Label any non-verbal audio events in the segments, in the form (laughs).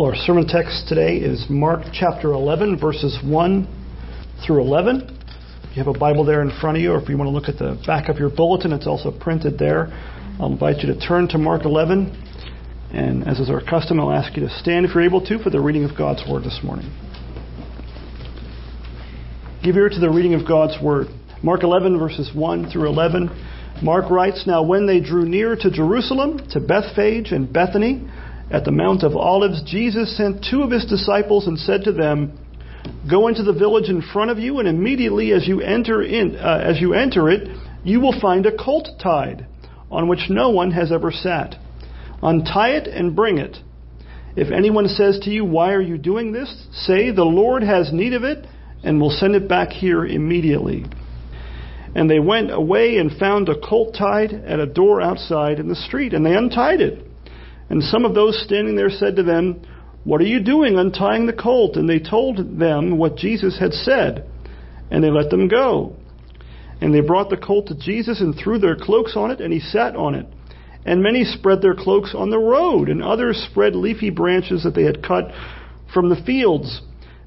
Well, our sermon text today is Mark chapter 11, verses 1 through 11. If you have a Bible there in front of you, or if you want to look at the back of your bulletin, it's also printed there. I'll invite you to turn to Mark 11. And as is our custom, I'll ask you to stand if you're able to for the reading of God's Word this morning. Give ear to the reading of God's Word. Mark 11, verses 1 through 11. Mark writes, Now when they drew near to Jerusalem, to Bethphage and Bethany, at the Mount of Olives, Jesus sent two of his disciples and said to them, Go into the village in front of you, and immediately as you enter in, uh, as you enter it, you will find a colt tied, on which no one has ever sat. Untie it and bring it. If anyone says to you, Why are you doing this? say, The Lord has need of it, and will send it back here immediately. And they went away and found a colt tied at a door outside in the street, and they untied it. And some of those standing there said to them, What are you doing untying the colt? And they told them what Jesus had said, and they let them go. And they brought the colt to Jesus and threw their cloaks on it, and he sat on it. And many spread their cloaks on the road, and others spread leafy branches that they had cut from the fields.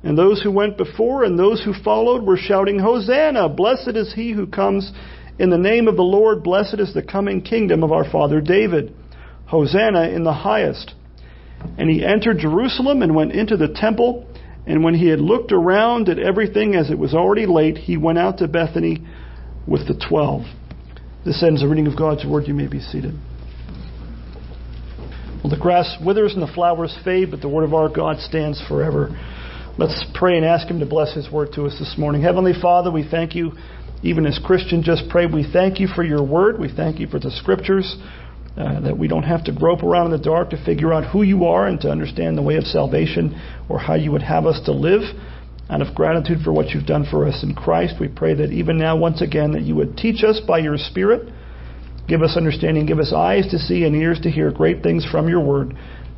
And those who went before and those who followed were shouting, Hosanna! Blessed is he who comes in the name of the Lord. Blessed is the coming kingdom of our father David. Hosanna in the highest. And he entered Jerusalem and went into the temple. And when he had looked around at everything as it was already late, he went out to Bethany with the twelve. This ends the reading of God's word. You may be seated. Well, the grass withers and the flowers fade, but the word of our God stands forever. Let's pray and ask him to bless his word to us this morning. Heavenly Father, we thank you, even as Christian just prayed, we thank you for your word. We thank you for the scriptures. Uh, that we don't have to grope around in the dark to figure out who you are and to understand the way of salvation or how you would have us to live. Out of gratitude for what you've done for us in Christ, we pray that even now, once again, that you would teach us by your Spirit, give us understanding, give us eyes to see and ears to hear great things from your word.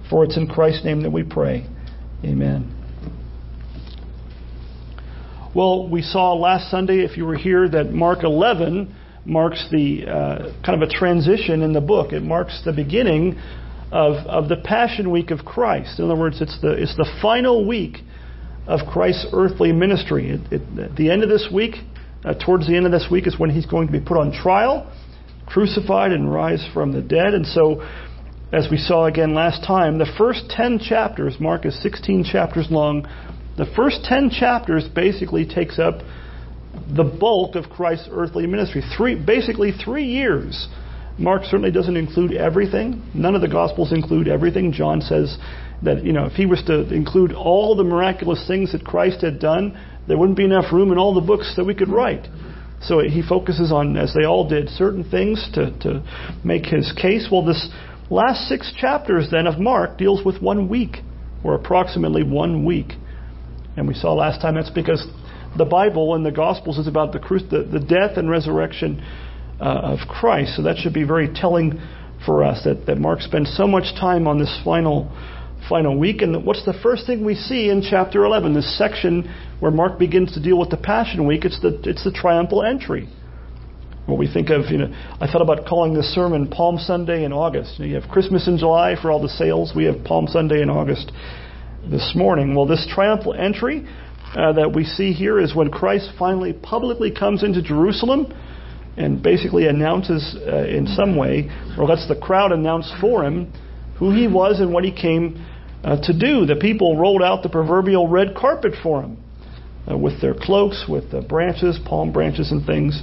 For it's in Christ's name that we pray. Amen. Well, we saw last Sunday, if you were here, that Mark 11 marks the uh, kind of a transition in the book. It marks the beginning of, of the Passion Week of Christ. In other words, it's the, it's the final week of Christ's earthly ministry. It, it, at the end of this week, uh, towards the end of this week, is when he's going to be put on trial, crucified, and rise from the dead. And so, as we saw again last time, the first 10 chapters, Mark is 16 chapters long, the first 10 chapters basically takes up the bulk of Christ's earthly ministry. Three, basically three years. Mark certainly doesn't include everything. None of the Gospels include everything. John says that you know if he was to include all the miraculous things that Christ had done, there wouldn't be enough room in all the books that we could write. So he focuses on, as they all did, certain things to, to make his case. Well, this last six chapters then of Mark deals with one week, or approximately one week. And we saw last time that's because the Bible and the Gospels is about the, the, the death and resurrection uh, of Christ. So that should be very telling for us that, that Mark spends so much time on this final final week. And what's the first thing we see in chapter 11? This section where Mark begins to deal with the Passion Week. It's the it's the triumphal entry. What we think of, you know, I thought about calling this sermon Palm Sunday in August. You, know, you have Christmas in July for all the sales. We have Palm Sunday in August this morning. Well, this triumphal entry uh, that we see here is when Christ finally publicly comes into Jerusalem and basically announces uh, in some way, or lets the crowd announce for him who he was and what he came uh, to do. The people rolled out the proverbial red carpet for him uh, with their cloaks, with the branches, palm branches, and things.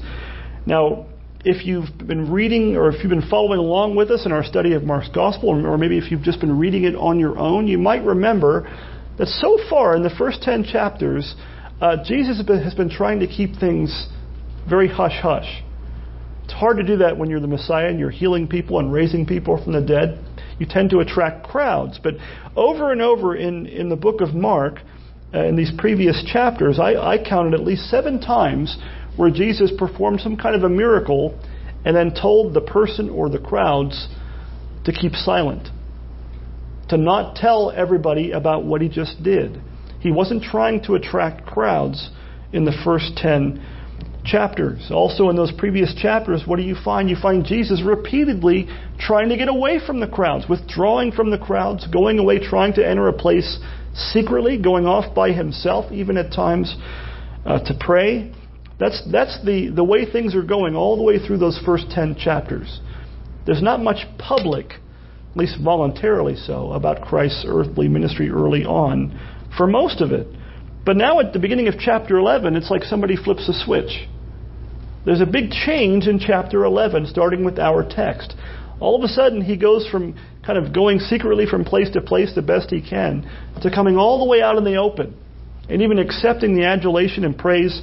Now, if you've been reading or if you've been following along with us in our study of Mark's Gospel, or maybe if you've just been reading it on your own, you might remember that so far in the first 10 chapters, uh, Jesus has been trying to keep things very hush hush. It's hard to do that when you're the Messiah and you're healing people and raising people from the dead. You tend to attract crowds. But over and over in, in the book of Mark, uh, in these previous chapters, I, I counted at least seven times where Jesus performed some kind of a miracle and then told the person or the crowds to keep silent to not tell everybody about what he just did. He wasn't trying to attract crowds in the first 10 chapters. Also, in those previous chapters, what do you find? You find Jesus repeatedly trying to get away from the crowds, withdrawing from the crowds, going away, trying to enter a place secretly, going off by himself, even at times uh, to pray. That's, that's the, the way things are going all the way through those first 10 chapters. There's not much public, at least voluntarily so, about Christ's earthly ministry early on for most of it. But now at the beginning of chapter 11, it's like somebody flips a switch. There's a big change in chapter 11, starting with our text. All of a sudden, he goes from kind of going secretly from place to place the best he can to coming all the way out in the open and even accepting the adulation and praise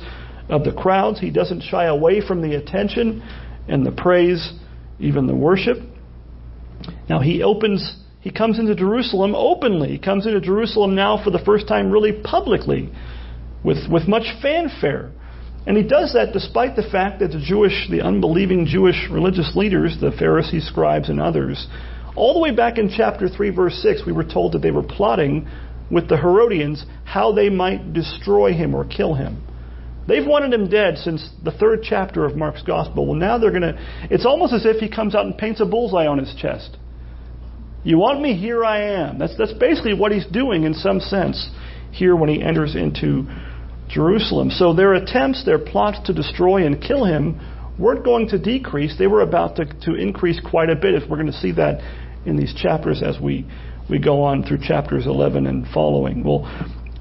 of the crowds. He doesn't shy away from the attention and the praise, even the worship. Now, he opens he comes into Jerusalem openly. He comes into Jerusalem now for the first time, really publicly, with, with much fanfare. And he does that despite the fact that the Jewish, the unbelieving Jewish religious leaders, the Pharisees, scribes, and others, all the way back in chapter 3, verse 6, we were told that they were plotting with the Herodians how they might destroy him or kill him. They've wanted him dead since the third chapter of Mark's gospel. Well, now they're going to. It's almost as if he comes out and paints a bullseye on his chest. You want me? Here I am. That's, that's basically what he's doing in some sense here when he enters into Jerusalem. So their attempts, their plots to destroy and kill him weren't going to decrease. They were about to, to increase quite a bit. If we're going to see that in these chapters as we, we go on through chapters 11 and following. Well,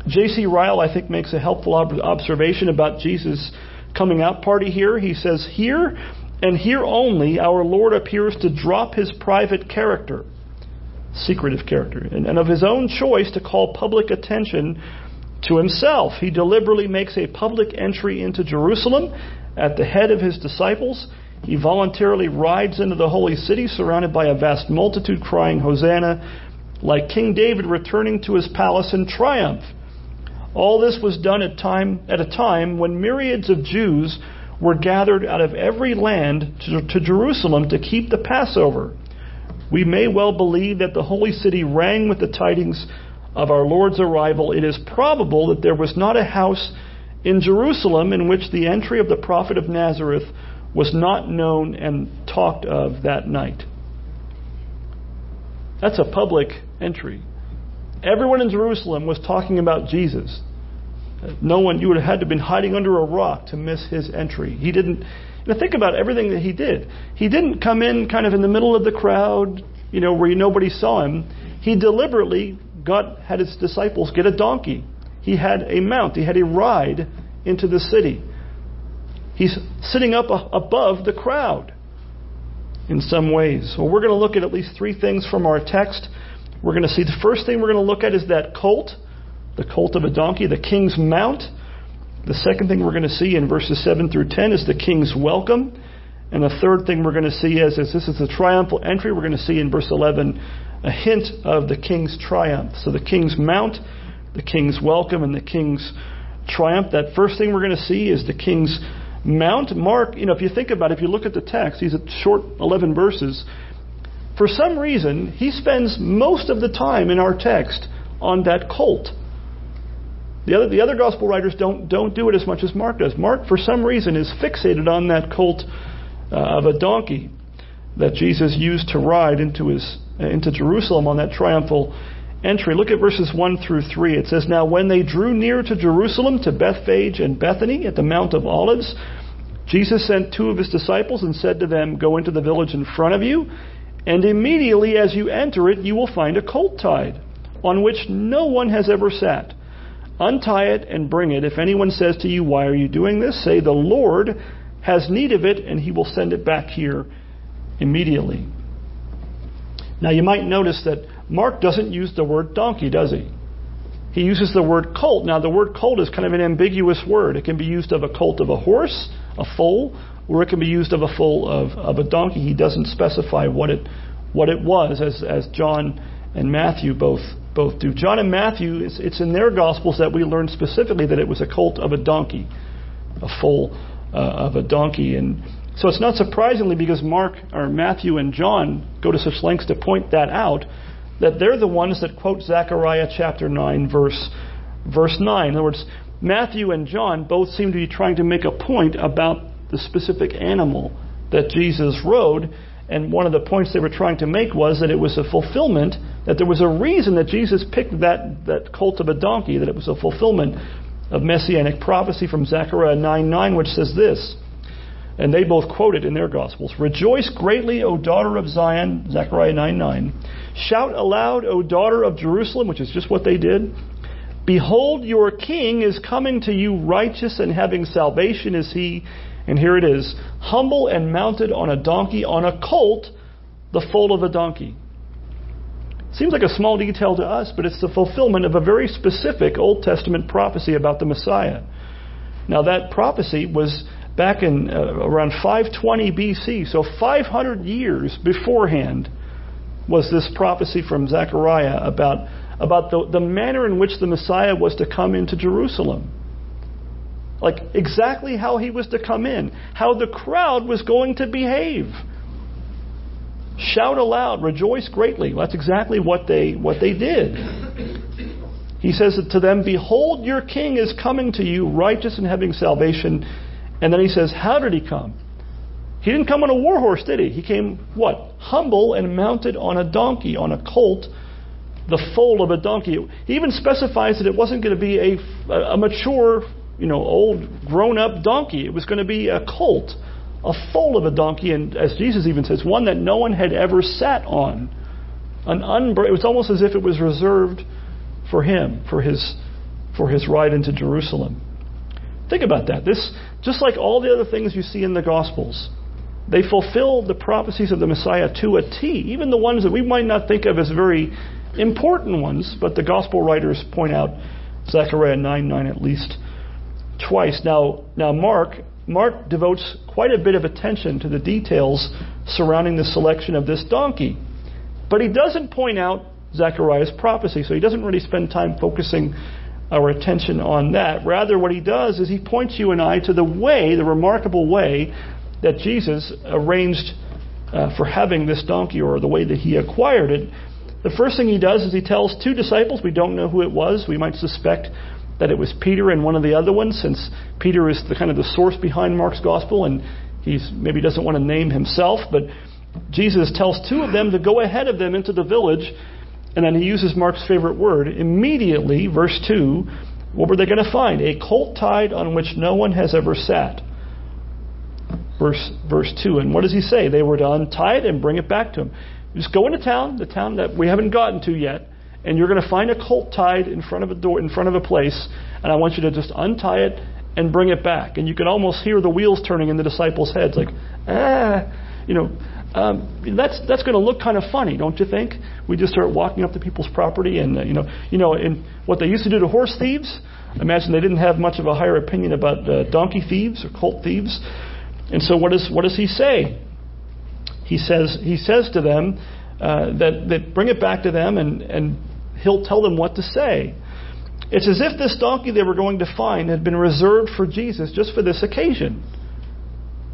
J.C. Ryle, I think, makes a helpful ob- observation about Jesus' coming out party here. He says, Here and here only our Lord appears to drop his private character secretive character, and, and of his own choice to call public attention to himself. He deliberately makes a public entry into Jerusalem at the head of his disciples. He voluntarily rides into the holy city surrounded by a vast multitude crying, Hosanna, like King David returning to his palace in triumph. All this was done at, time, at a time when myriads of Jews were gathered out of every land to, to Jerusalem to keep the Passover we may well believe that the holy city rang with the tidings of our Lord's arrival. It is probable that there was not a house in Jerusalem in which the entry of the prophet of Nazareth was not known and talked of that night. That's a public entry. Everyone in Jerusalem was talking about Jesus. No one, you would have had to have been hiding under a rock to miss his entry. He didn't, now think about everything that he did. He didn't come in kind of in the middle of the crowd, you know, where nobody saw him. He deliberately got had his disciples get a donkey. He had a mount. He had a ride into the city. He's sitting up above the crowd in some ways. Well, we're going to look at at least three things from our text. We're going to see the first thing we're going to look at is that colt, the colt of a donkey, the king's mount. The second thing we're going to see in verses 7 through 10 is the king's welcome. And the third thing we're going to see is, is this is the triumphal entry. We're going to see in verse 11 a hint of the king's triumph. So the king's mount, the king's welcome, and the king's triumph. That first thing we're going to see is the king's mount. Mark, you know, if you think about it, if you look at the text, these short 11 verses. For some reason, he spends most of the time in our text on that colt. The other, the other gospel writers don't, don't do it as much as Mark does. Mark, for some reason, is fixated on that colt uh, of a donkey that Jesus used to ride into, his, uh, into Jerusalem on that triumphal entry. Look at verses 1 through 3. It says, Now when they drew near to Jerusalem, to Bethphage and Bethany at the Mount of Olives, Jesus sent two of his disciples and said to them, Go into the village in front of you, and immediately as you enter it, you will find a colt tied, on which no one has ever sat. Untie it and bring it. If anyone says to you, Why are you doing this? say, The Lord has need of it, and he will send it back here immediately. Now, you might notice that Mark doesn't use the word donkey, does he? He uses the word colt. Now, the word colt is kind of an ambiguous word. It can be used of a colt of a horse, a foal, or it can be used of a foal of, of a donkey. He doesn't specify what it, what it was, as, as John and Matthew both both do. John and Matthew, it's, it's in their Gospels that we learn specifically that it was a colt of a donkey, a foal uh, of a donkey. And so it's not surprisingly because Mark or Matthew and John go to such lengths to point that out that they're the ones that quote Zechariah chapter 9, verse, verse 9. In other words, Matthew and John both seem to be trying to make a point about the specific animal that Jesus rode. And one of the points they were trying to make was that it was a fulfillment, that there was a reason that Jesus picked that, that colt of a donkey, that it was a fulfillment of messianic prophecy from Zechariah 9 9, which says this. And they both quote it in their Gospels Rejoice greatly, O daughter of Zion, Zechariah 9 9. Shout aloud, O daughter of Jerusalem, which is just what they did. Behold, your king is coming to you, righteous and having salvation is he. And here it is humble and mounted on a donkey, on a colt, the foal of a donkey. Seems like a small detail to us, but it's the fulfillment of a very specific Old Testament prophecy about the Messiah. Now, that prophecy was back in uh, around 520 BC, so 500 years beforehand, was this prophecy from Zechariah about, about the, the manner in which the Messiah was to come into Jerusalem. Like exactly how he was to come in, how the crowd was going to behave. Shout aloud, rejoice greatly. That's exactly what they, what they did. He says to them, Behold, your king is coming to you, righteous and having salvation and then he says, How did he come? He didn't come on a war horse, did he? He came, what? Humble and mounted on a donkey, on a colt, the foal of a donkey. He even specifies that it wasn't going to be a, a mature, you know, old, grown up donkey. It was going to be a colt, a foal of a donkey, and as Jesus even says, one that no one had ever sat on. An unbra- it was almost as if it was reserved for him, for his, for his ride into Jerusalem. Think about that. This, just like all the other things you see in the Gospels, they fulfill the prophecies of the Messiah to a T, even the ones that we might not think of as very important ones, but the Gospel writers point out Zechariah 9 9 at least twice. Now, now Mark, Mark devotes quite a bit of attention to the details surrounding the selection of this donkey. But he doesn't point out Zechariah's prophecy, so he doesn't really spend time focusing our attention on that. Rather, what he does is he points you and I to the way, the remarkable way that Jesus arranged uh, for having this donkey or the way that he acquired it. The first thing he does is he tells two disciples, we don't know who it was, we might suspect that it was Peter and one of the other ones, since Peter is the kind of the source behind Mark's gospel, and he maybe doesn't want to name himself, but Jesus tells two of them to go ahead of them into the village and then he uses Mark's favorite word. Immediately, verse 2, what were they going to find? A colt tied on which no one has ever sat. Verse, verse 2. And what does he say? They were to untie it and bring it back to him. Just go into town, the town that we haven't gotten to yet, and you're going to find a colt tied in front of a door, in front of a place, and I want you to just untie it and bring it back. And you can almost hear the wheels turning in the disciples' heads, like, ah, you know, um, that's that's going to look kind of funny, don't you think? We just start walking up to people's property, and uh, you know, you know, in what they used to do to horse thieves. Imagine they didn't have much of a higher opinion about uh, donkey thieves or colt thieves. And so, what does what does he say? He says he says to them uh, that that bring it back to them, and and he'll tell them what to say. It's as if this donkey they were going to find had been reserved for Jesus just for this occasion.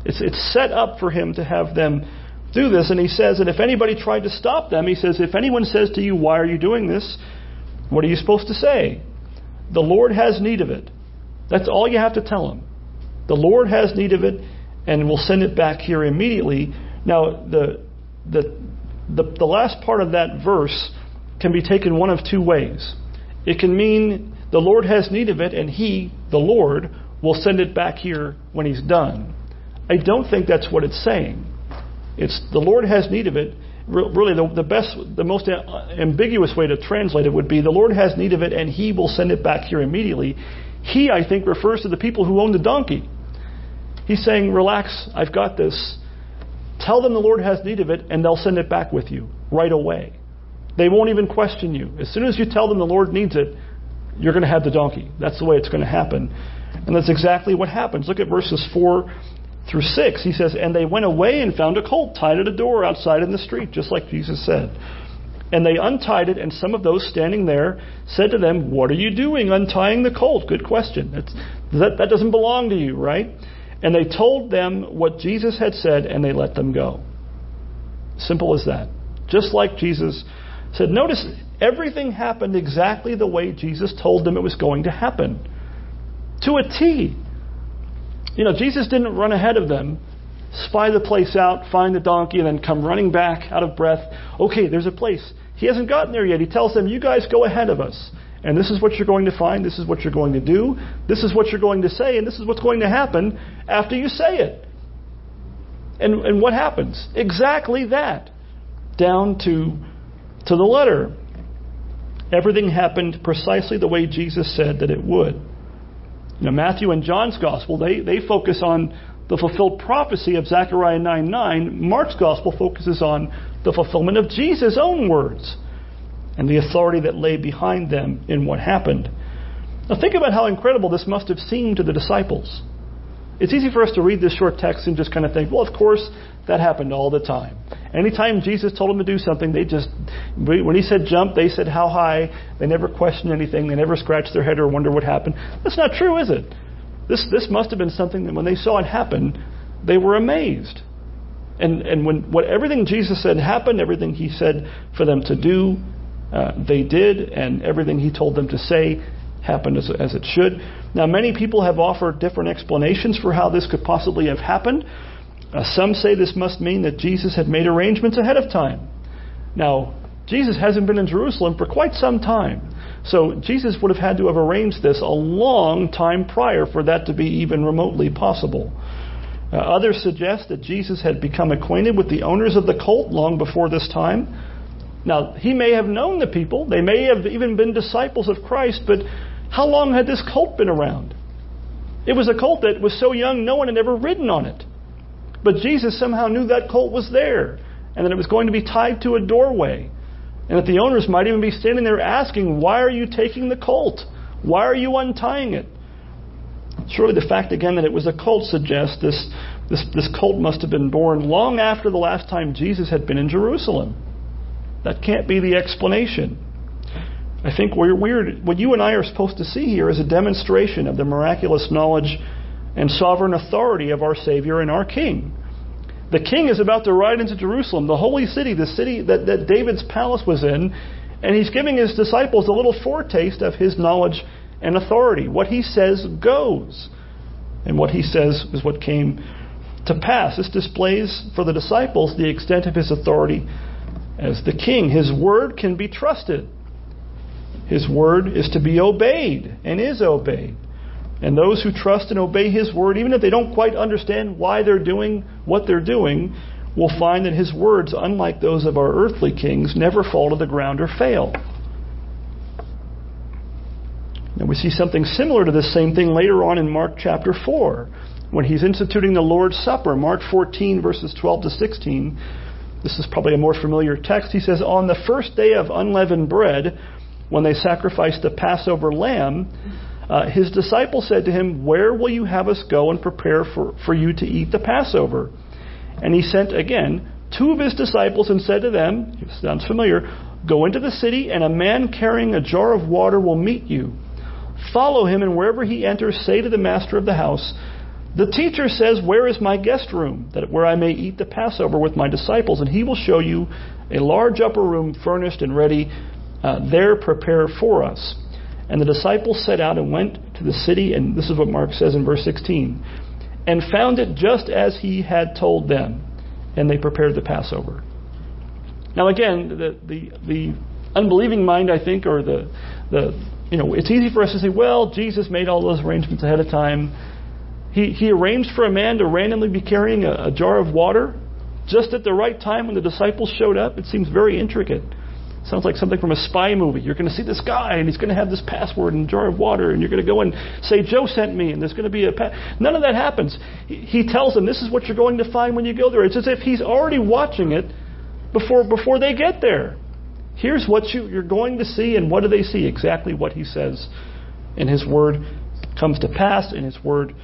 It's, it's set up for him to have them do this. And he says, and if anybody tried to stop them, he says, if anyone says to you, Why are you doing this? What are you supposed to say? The Lord has need of it. That's all you have to tell him. The Lord has need of it, and we'll send it back here immediately. Now, the, the, the, the last part of that verse can be taken one of two ways. It can mean the Lord has need of it, and He, the Lord, will send it back here when He's done. I don't think that's what it's saying. It's the Lord has need of it. Really, the, the best, the most uh, ambiguous way to translate it would be the Lord has need of it, and He will send it back here immediately. He, I think, refers to the people who own the donkey. He's saying, "Relax, I've got this. Tell them the Lord has need of it, and they'll send it back with you right away. They won't even question you. As soon as you tell them the Lord needs it, you're going to have the donkey. That's the way it's going to happen." And that's exactly what happens. Look at verses 4 through 6, he says, And they went away and found a colt tied at a door outside in the street, just like Jesus said. And they untied it, and some of those standing there said to them, What are you doing untying the colt? Good question. that, that doesn't belong to you, right? And they told them what Jesus had said, and they let them go. Simple as that. Just like Jesus said. Notice everything happened exactly the way Jesus told them it was going to happen. To a T. You know, Jesus didn't run ahead of them, spy the place out, find the donkey, and then come running back out of breath. Okay, there's a place. He hasn't gotten there yet. He tells them, You guys go ahead of us. And this is what you're going to find. This is what you're going to do. This is what you're going to say. And this is what's going to happen after you say it. And, and what happens? Exactly that. Down to, to the letter. Everything happened precisely the way Jesus said that it would. Now, Matthew and John's gospel, they, they focus on the fulfilled prophecy of Zechariah 9 9. Mark's gospel focuses on the fulfillment of Jesus' own words and the authority that lay behind them in what happened. Now, think about how incredible this must have seemed to the disciples. It's easy for us to read this short text and just kind of think, well, of course, that happened all the time. Anytime Jesus told them to do something, they just, when he said jump, they said how high. They never questioned anything. They never scratched their head or wonder what happened. That's not true, is it? This, this must have been something that when they saw it happen, they were amazed. And, and when what everything Jesus said happened, everything he said for them to do, uh, they did, and everything he told them to say happened as, as it should. Now, many people have offered different explanations for how this could possibly have happened. Uh, some say this must mean that Jesus had made arrangements ahead of time. Now, Jesus hasn't been in Jerusalem for quite some time. So Jesus would have had to have arranged this a long time prior for that to be even remotely possible. Uh, others suggest that Jesus had become acquainted with the owners of the cult long before this time. Now, he may have known the people, they may have even been disciples of Christ, but how long had this cult been around? It was a cult that was so young no one had ever ridden on it. But Jesus somehow knew that colt was there and that it was going to be tied to a doorway. And that the owners might even be standing there asking, Why are you taking the colt? Why are you untying it? Surely the fact again that it was a colt suggests this, this, this cult must have been born long after the last time Jesus had been in Jerusalem. That can't be the explanation. I think we're weird. What you and I are supposed to see here is a demonstration of the miraculous knowledge and sovereign authority of our Savior and our King. The king is about to ride into Jerusalem, the holy city, the city that, that David's palace was in, and he's giving his disciples a little foretaste of his knowledge and authority. What he says goes, and what he says is what came to pass. This displays for the disciples the extent of his authority as the king. His word can be trusted. His word is to be obeyed and is obeyed. And those who trust and obey His word, even if they don't quite understand why they're doing what they're doing, will find that His words, unlike those of our earthly kings, never fall to the ground or fail. Now we see something similar to this same thing later on in Mark chapter 4, when he's instituting the Lord's Supper, Mark 14, verses 12 to 16. This is probably a more familiar text. He says, On the first day of unleavened bread, when they sacrificed the Passover lamb, uh, his disciples said to him, Where will you have us go and prepare for, for you to eat the Passover? And he sent again two of his disciples and said to them, sounds familiar, Go into the city, and a man carrying a jar of water will meet you. Follow him, and wherever he enters, say to the master of the house, The teacher says, Where is my guest room, that where I may eat the Passover with my disciples? And he will show you a large upper room furnished and ready. Uh, there prepare for us. And the disciples set out and went to the city, and this is what Mark says in verse 16, and found it just as he had told them, and they prepared the Passover. Now, again, the, the, the unbelieving mind, I think, or the, the, you know, it's easy for us to say, well, Jesus made all those arrangements ahead of time. He, he arranged for a man to randomly be carrying a, a jar of water just at the right time when the disciples showed up. It seems very intricate. Sounds like something from a spy movie. You're going to see this guy, and he's going to have this password and jar of water, and you're going to go and say, Joe sent me, and there's going to be a. Pa-. None of that happens. He tells them, this is what you're going to find when you go there. It's as if he's already watching it before, before they get there. Here's what you, you're going to see, and what do they see? Exactly what he says. And his word comes to pass, and his word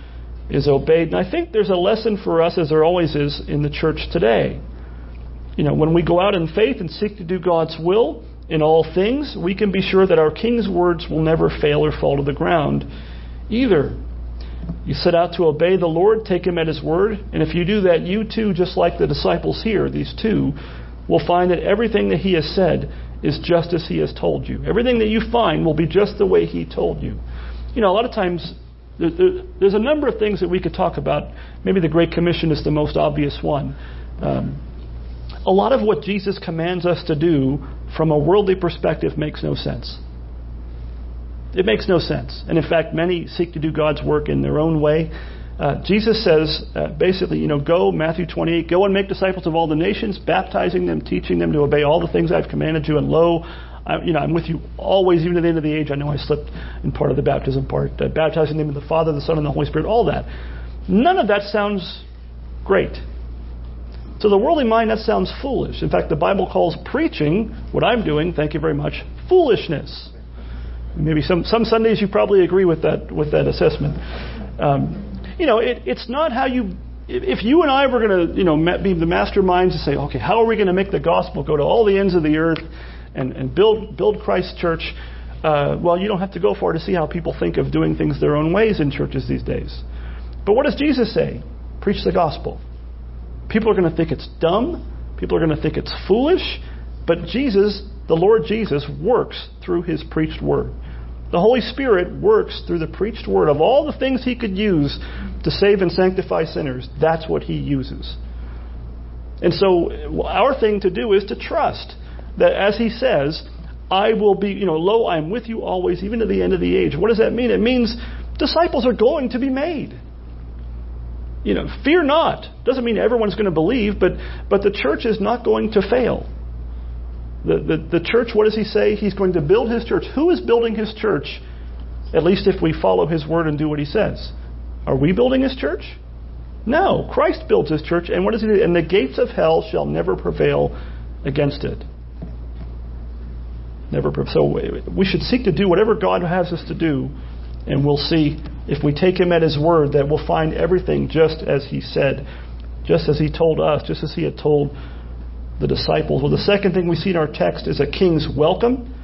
is obeyed. And I think there's a lesson for us, as there always is in the church today you know, when we go out in faith and seek to do God's will in all things, we can be sure that our King's words will never fail or fall to the ground either. You set out to obey the Lord, take Him at His word, and if you do that, you too, just like the disciples here, these two, will find that everything that He has said is just as He has told you. Everything that you find will be just the way He told you. You know, a lot of times there, there, there's a number of things that we could talk about. Maybe the Great Commission is the most obvious one. Um, a lot of what Jesus commands us to do from a worldly perspective makes no sense. It makes no sense. And in fact, many seek to do God's work in their own way. Uh, Jesus says, uh, basically, you know, go, Matthew 28, go and make disciples of all the nations, baptizing them, teaching them to obey all the things I've commanded you, and lo, I, you know, I'm with you always, even to the end of the age. I know I slipped in part of the baptism part, uh, baptizing them in the Father, the Son, and the Holy Spirit, all that. None of that sounds great. To the worldly mind, that sounds foolish. In fact, the Bible calls preaching, what I'm doing, thank you very much, foolishness. Maybe some, some Sundays you probably agree with that, with that assessment. Um, you know, it, it's not how you. If you and I were going to, you know, be the masterminds and say, okay, how are we going to make the gospel go to all the ends of the earth and, and build build Christ Church? Uh, well, you don't have to go far to see how people think of doing things their own ways in churches these days. But what does Jesus say? Preach the gospel. People are going to think it's dumb. People are going to think it's foolish. But Jesus, the Lord Jesus, works through his preached word. The Holy Spirit works through the preached word of all the things He could use to save and sanctify sinners. That's what He uses. And so, our thing to do is to trust that, as He says, I will be, you know, lo, I am with you always, even to the end of the age. What does that mean? It means disciples are going to be made. You know, fear not. Doesn't mean everyone's going to believe, but, but the church is not going to fail. The, the, the church, what does he say? He's going to build his church. Who is building his church? At least if we follow his word and do what he says. Are we building his church? No. Christ builds his church, and what does he do? And the gates of hell shall never prevail against it. Never prevail. So we should seek to do whatever God has us to do, and we'll see if we take him at his word that we'll find everything just as he said, just as he told us, just as he had told the disciples. Well, the second thing we see in our text is a king's welcome.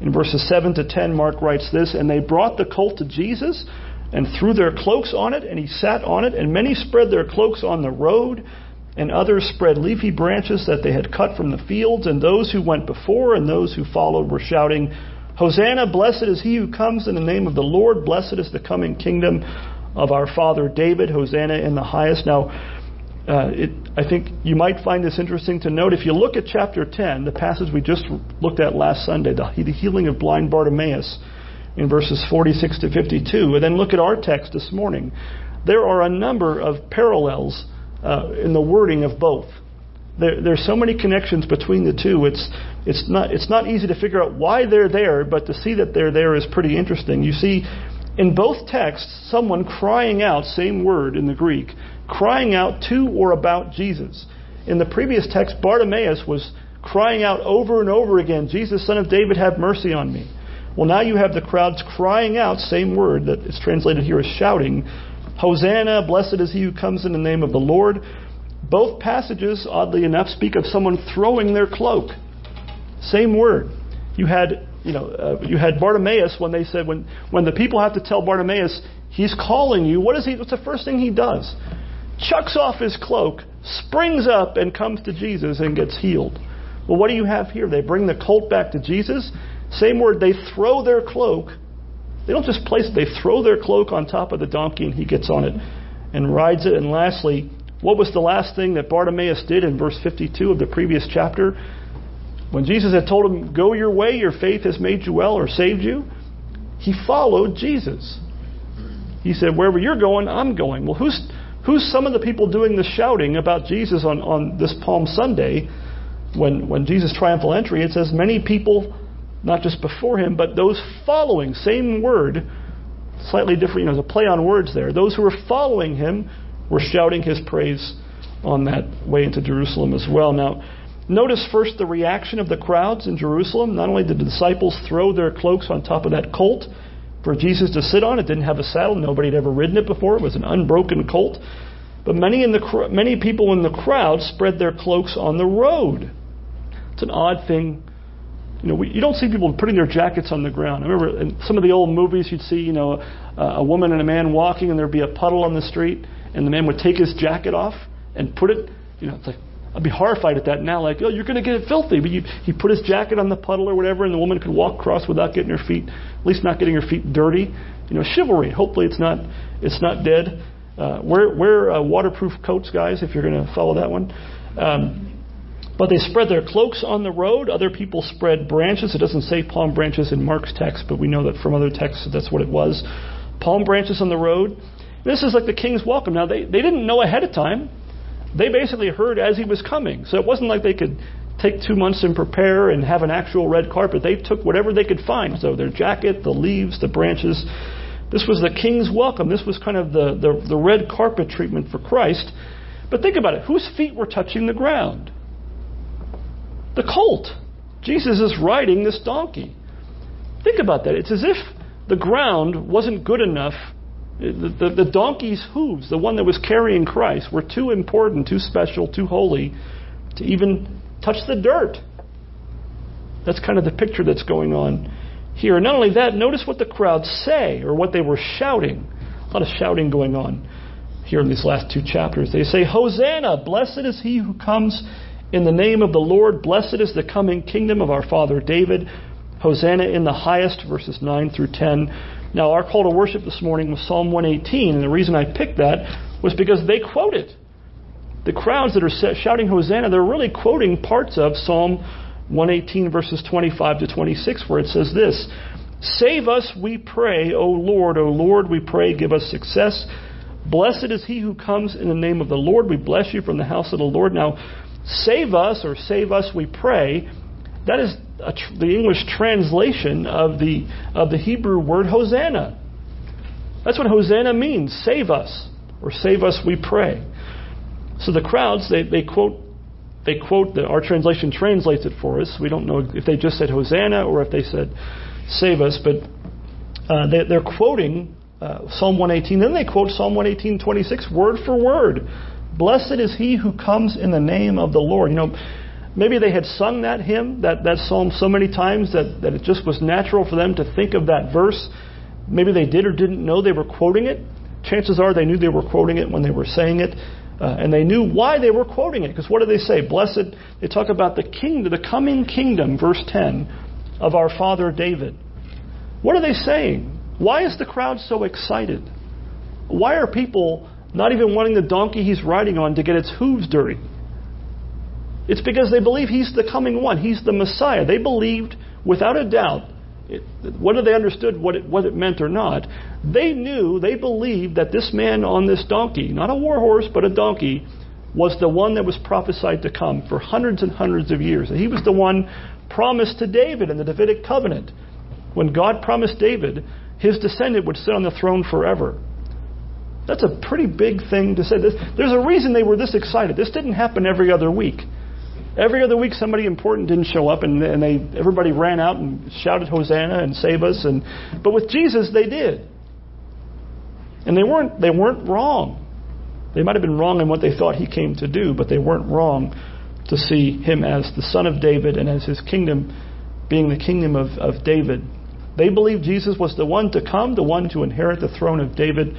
In verses 7 to 10, Mark writes this And they brought the colt to Jesus and threw their cloaks on it, and he sat on it, and many spread their cloaks on the road, and others spread leafy branches that they had cut from the fields, and those who went before and those who followed were shouting, Hosanna, blessed is he who comes in the name of the Lord, blessed is the coming kingdom of our father David, Hosanna in the highest. Now, uh, it, I think you might find this interesting to note. If you look at chapter 10, the passage we just looked at last Sunday, the, the healing of blind Bartimaeus, in verses 46 to 52, and then look at our text this morning, there are a number of parallels uh, in the wording of both. There, there's so many connections between the two. It's it's not it's not easy to figure out why they're there, but to see that they're there is pretty interesting. You see, in both texts, someone crying out, same word in the Greek, crying out to or about Jesus. In the previous text, Bartimaeus was crying out over and over again, Jesus, son of David, have mercy on me. Well, now you have the crowds crying out, same word that is translated here as shouting, Hosanna, blessed is he who comes in the name of the Lord. Both passages, oddly enough, speak of someone throwing their cloak. Same word. You had, you know, uh, you had Bartimaeus when they said when when the people have to tell Bartimaeus he's calling you. What is he? What's the first thing he does? chucks off his cloak, springs up, and comes to Jesus and gets healed. Well, what do you have here? They bring the colt back to Jesus. Same word, they throw their cloak. They don't just place it, they throw their cloak on top of the donkey and he gets on it and rides it. And lastly, what was the last thing that Bartimaeus did in verse 52 of the previous chapter? When Jesus had told him, Go your way, your faith has made you well or saved you, he followed Jesus. He said, Wherever you're going, I'm going. Well, who's Who's some of the people doing the shouting about Jesus on, on this Palm Sunday when, when Jesus' triumphal entry? It says, many people, not just before him, but those following, same word, slightly different, you know, there's a play on words there. Those who were following him were shouting his praise on that way into Jerusalem as well. Now, notice first the reaction of the crowds in Jerusalem. Not only did the disciples throw their cloaks on top of that colt, for Jesus to sit on. It didn't have a saddle. Nobody had ever ridden it before. It was an unbroken colt. But many, in the, many people in the crowd spread their cloaks on the road. It's an odd thing. You know, we, you don't see people putting their jackets on the ground. I remember in some of the old movies, you'd see, you know, a, a woman and a man walking, and there'd be a puddle on the street, and the man would take his jacket off and put it. You know, it's like I'd be horrified at that now, like, oh, you're going to get it filthy. But he put his jacket on the puddle or whatever, and the woman could walk across without getting her feet, at least not getting her feet dirty. You know, chivalry. Hopefully, it's not it's not dead. Uh, wear wear uh, waterproof coats, guys, if you're going to follow that one. Um, but they spread their cloaks on the road. Other people spread branches. It doesn't say palm branches in Mark's text, but we know that from other texts that's what it was. Palm branches on the road. This is like the king's welcome. Now, they, they didn't know ahead of time. They basically heard as he was coming. So it wasn't like they could take two months and prepare and have an actual red carpet. They took whatever they could find. So their jacket, the leaves, the branches. This was the king's welcome. This was kind of the, the, the red carpet treatment for Christ. But think about it whose feet were touching the ground? The colt. Jesus is riding this donkey. Think about that. It's as if the ground wasn't good enough the, the, the, donkey's hooves, the one that was carrying Christ, were too important, too special, too holy to even touch the dirt. That's kind of the picture that's going on here. And not only that, notice what the crowds say or what they were shouting. A lot of shouting going on here in these last two chapters. They say, Hosanna! Blessed is he who comes in the name of the Lord. Blessed is the coming kingdom of our father David. Hosanna in the highest, verses 9 through 10. Now, our call to worship this morning was Psalm 118, and the reason I picked that was because they quote it. The crowds that are shouting Hosanna, they're really quoting parts of Psalm 118, verses 25 to 26, where it says this Save us, we pray, O Lord, O Lord, we pray, give us success. Blessed is he who comes in the name of the Lord. We bless you from the house of the Lord. Now, save us, or save us, we pray, that is tr- the English translation of the, of the Hebrew word Hosanna. That's what Hosanna means save us, or save us, we pray. So the crowds, they, they quote, they quote the, our translation translates it for us. We don't know if they just said Hosanna or if they said save us, but uh, they, they're quoting uh, Psalm 118. Then they quote Psalm 118:26 word for word. Blessed is he who comes in the name of the Lord. You know, Maybe they had sung that hymn, that, that psalm, so many times that, that it just was natural for them to think of that verse. Maybe they did or didn't know they were quoting it. Chances are they knew they were quoting it when they were saying it. Uh, and they knew why they were quoting it. Because what do they say? Blessed, they talk about the kingdom, the coming kingdom, verse 10, of our father David. What are they saying? Why is the crowd so excited? Why are people not even wanting the donkey he's riding on to get its hooves dirty? It's because they believe he's the coming one. He's the Messiah. They believed without a doubt, it, whether they understood what it, what it meant or not, they knew, they believed that this man on this donkey, not a war horse, but a donkey, was the one that was prophesied to come for hundreds and hundreds of years. And he was the one promised to David in the Davidic covenant. When God promised David, his descendant would sit on the throne forever. That's a pretty big thing to say. There's a reason they were this excited. This didn't happen every other week. Every other week, somebody important didn't show up, and, and they everybody ran out and shouted Hosanna and save us. And but with Jesus, they did, and they weren't they weren't wrong. They might have been wrong in what they thought he came to do, but they weren't wrong to see him as the son of David and as his kingdom being the kingdom of, of David. They believed Jesus was the one to come, the one to inherit the throne of David,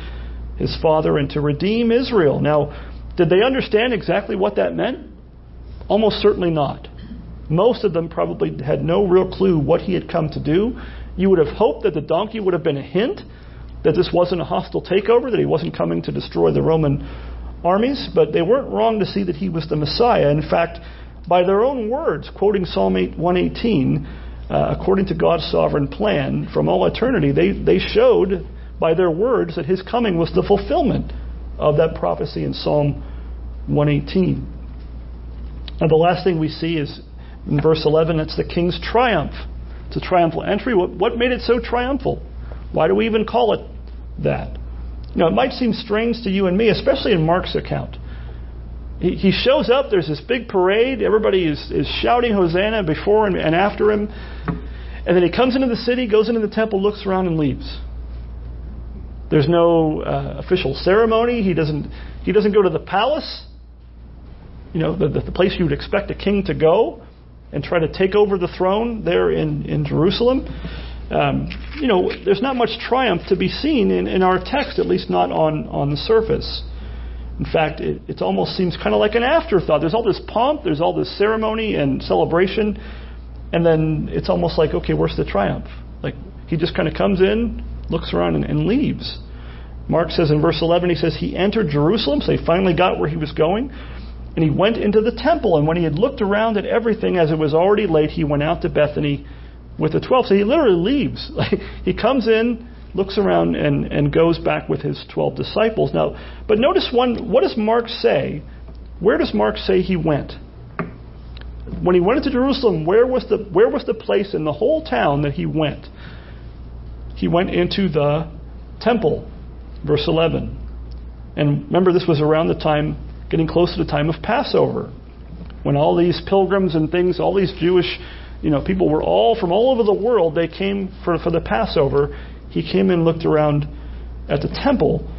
his father, and to redeem Israel. Now, did they understand exactly what that meant? Almost certainly not. Most of them probably had no real clue what he had come to do. You would have hoped that the donkey would have been a hint that this wasn't a hostile takeover, that he wasn't coming to destroy the Roman armies, but they weren't wrong to see that he was the Messiah. In fact, by their own words, quoting Psalm 118, uh, according to God's sovereign plan from all eternity, they, they showed by their words that his coming was the fulfillment of that prophecy in Psalm 118. And the last thing we see is in verse 11, it's the king's triumph. It's a triumphal entry. What, what made it so triumphal? Why do we even call it that? You know, it might seem strange to you and me, especially in Mark's account. He, he shows up, there's this big parade, everybody is, is shouting Hosanna before and, and after him. And then he comes into the city, goes into the temple, looks around, and leaves. There's no uh, official ceremony. He doesn't, he doesn't go to the palace you know, the, the place you would expect a king to go and try to take over the throne there in, in Jerusalem. Um, you know, there's not much triumph to be seen in, in our text, at least not on, on the surface. In fact, it, it almost seems kind of like an afterthought. There's all this pomp, there's all this ceremony and celebration, and then it's almost like, okay, where's the triumph? Like, he just kind of comes in, looks around, and, and leaves. Mark says in verse 11, he says, He entered Jerusalem, so he finally got where he was going, and he went into the temple. And when he had looked around at everything, as it was already late, he went out to Bethany with the 12. So he literally leaves. (laughs) he comes in, looks around, and, and goes back with his 12 disciples. Now, but notice one, what does Mark say? Where does Mark say he went? When he went into Jerusalem, where was the, where was the place in the whole town that he went? He went into the temple verse 11. And remember, this was around the time, getting close to the time of Passover, when all these pilgrims and things, all these Jewish, you know, people were all from all over the world. They came for for the Passover. He came and looked around at the temple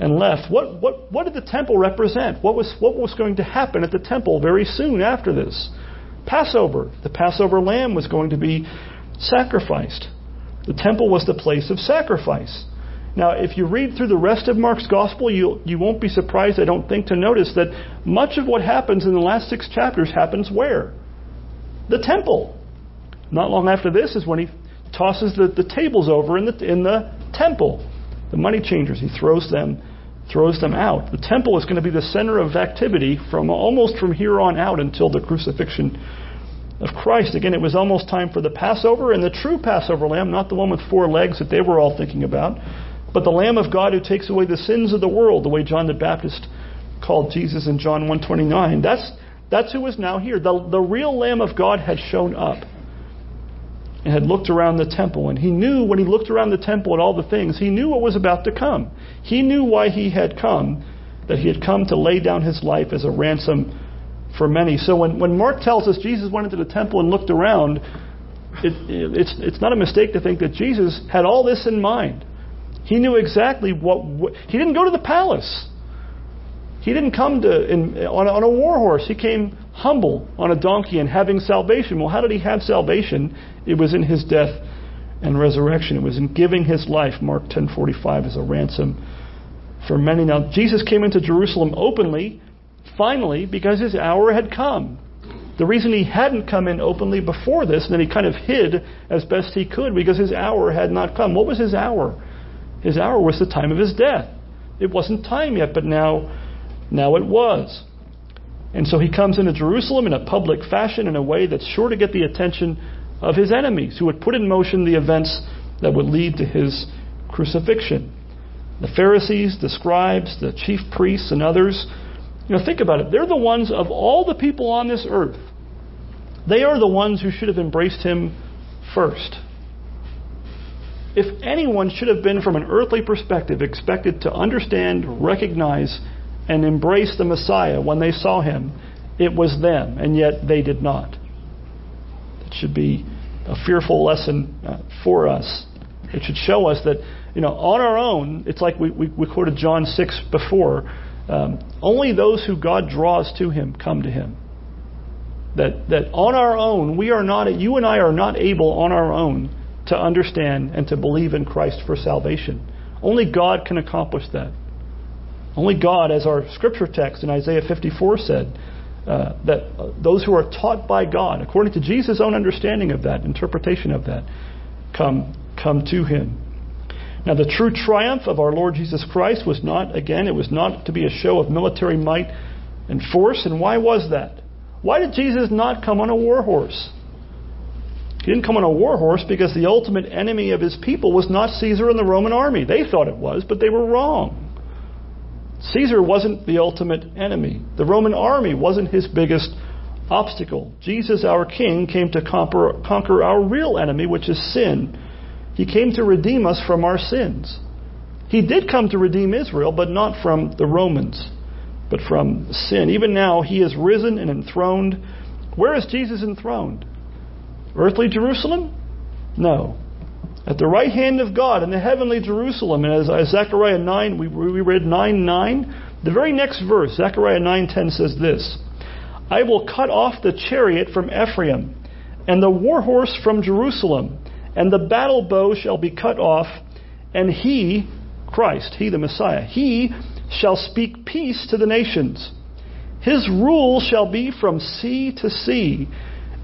and left. What what what did the temple represent? What was what was going to happen at the temple very soon after this? Passover. The Passover lamb was going to be sacrificed. The temple was the place of sacrifice. Now, if you read through the rest of Mark's gospel, you, you won't be surprised, I don't think, to notice that much of what happens in the last six chapters happens where? The temple. Not long after this is when he tosses the, the tables over in the, in the temple. The money changers, he throws them, throws them out. The temple is going to be the center of activity from almost from here on out until the crucifixion of Christ. Again, it was almost time for the Passover, and the true Passover lamb, not the one with four legs that they were all thinking about, but the Lamb of God who takes away the sins of the world, the way John the Baptist called Jesus in John 129. That's, that's who is now here. The, the real Lamb of God had shown up and had looked around the temple. And he knew when he looked around the temple at all the things, he knew what was about to come. He knew why he had come, that he had come to lay down his life as a ransom for many. So when, when Mark tells us Jesus went into the temple and looked around, it, it's, it's not a mistake to think that Jesus had all this in mind. He knew exactly what. he didn't go to the palace. He didn't come to in, on, on a war horse. He came humble on a donkey and having salvation. Well, how did he have salvation? It was in his death and resurrection. It was in giving his life. Mark 10:45 as a ransom for many. Now Jesus came into Jerusalem openly, finally, because his hour had come. The reason he hadn't come in openly before this, and then he kind of hid as best he could, because his hour had not come. What was his hour? His hour was the time of his death. It wasn't time yet, but now, now it was. And so he comes into Jerusalem in a public fashion in a way that's sure to get the attention of his enemies, who would put in motion the events that would lead to his crucifixion. The Pharisees, the scribes, the chief priests, and others. You know, think about it. They're the ones of all the people on this earth. They are the ones who should have embraced him first if anyone should have been, from an earthly perspective, expected to understand, recognize, and embrace the Messiah when they saw him, it was them, and yet they did not. It should be a fearful lesson uh, for us. It should show us that, you know, on our own, it's like we, we, we quoted John 6 before. Um, only those who God draws to him come to him. That, that on our own, we are not, you and I are not able on our own to understand and to believe in Christ for salvation. Only God can accomplish that. Only God, as our scripture text in Isaiah 54 said, uh, that uh, those who are taught by God, according to Jesus' own understanding of that, interpretation of that, come, come to Him. Now, the true triumph of our Lord Jesus Christ was not, again, it was not to be a show of military might and force. And why was that? Why did Jesus not come on a war horse? He didn't come on a war horse because the ultimate enemy of his people was not Caesar and the Roman army. They thought it was, but they were wrong. Caesar wasn't the ultimate enemy. The Roman army wasn't his biggest obstacle. Jesus, our King, came to conquer, our real enemy, which is sin. He came to redeem us from our sins. He did come to redeem Israel, but not from the Romans, but from sin. Even now, he is risen and enthroned. Where is Jesus enthroned? Earthly Jerusalem? No. At the right hand of God in the heavenly Jerusalem. And as, Zechariah 9, we, we read 9 9, the very next verse, Zechariah 9:10 says this I will cut off the chariot from Ephraim, and the war horse from Jerusalem, and the battle bow shall be cut off, and he, Christ, he the Messiah, he shall speak peace to the nations. His rule shall be from sea to sea,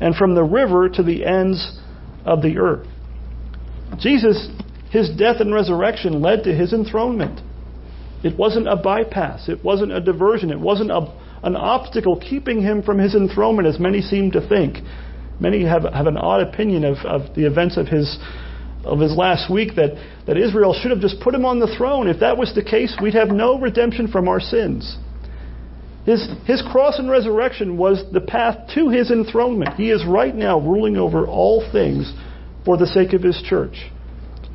and from the river to the ends of the earth. Jesus, his death and resurrection led to his enthronement. It wasn't a bypass, it wasn't a diversion, it wasn't a, an obstacle keeping him from his enthronement, as many seem to think. Many have, have an odd opinion of, of the events of his of his last week that, that Israel should have just put him on the throne. If that was the case, we'd have no redemption from our sins. His, his cross and resurrection was the path to his enthronement. He is right now ruling over all things for the sake of his church.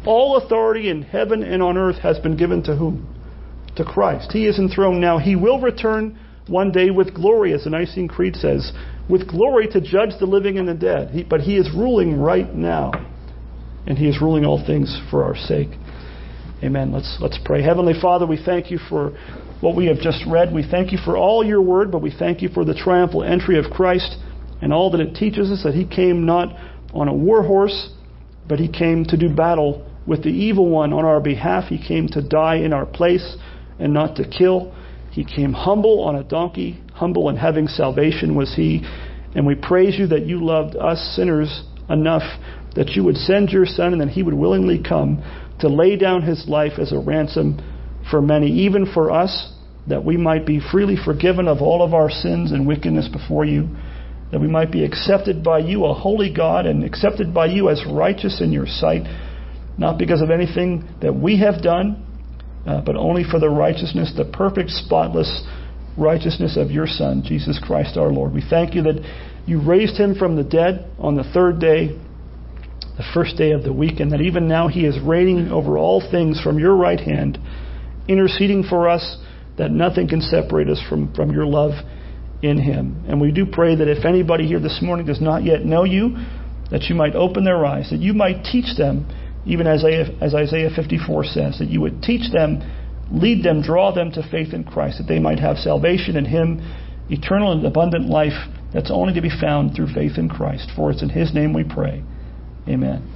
All authority in heaven and on earth has been given to whom? To Christ. He is enthroned now. He will return one day with glory, as the Nicene Creed says, with glory to judge the living and the dead. He, but he is ruling right now and He is ruling all things for our sake. Amen. Let's, let's pray. Heavenly Father, we thank you for what we have just read. We thank you for all your word, but we thank you for the triumphal entry of Christ and all that it teaches us that He came not on a war horse, but He came to do battle with the evil one on our behalf. He came to die in our place and not to kill. He came humble on a donkey, humble and having salvation was He. And we praise you that you loved us sinners enough that you would send your Son and that he would willingly come to lay down his life as a ransom for many, even for us, that we might be freely forgiven of all of our sins and wickedness before you, that we might be accepted by you, a holy God, and accepted by you as righteous in your sight, not because of anything that we have done, uh, but only for the righteousness, the perfect, spotless righteousness of your Son, Jesus Christ our Lord. We thank you that you raised him from the dead on the third day the first day of the week, and that even now He is reigning over all things from your right hand, interceding for us, that nothing can separate us from, from your love in Him. And we do pray that if anybody here this morning does not yet know you, that you might open their eyes, that you might teach them, even as Isaiah, as Isaiah 54 says, that you would teach them, lead them, draw them to faith in Christ, that they might have salvation in Him, eternal and abundant life that's only to be found through faith in Christ. For it's in His name we pray. Amen.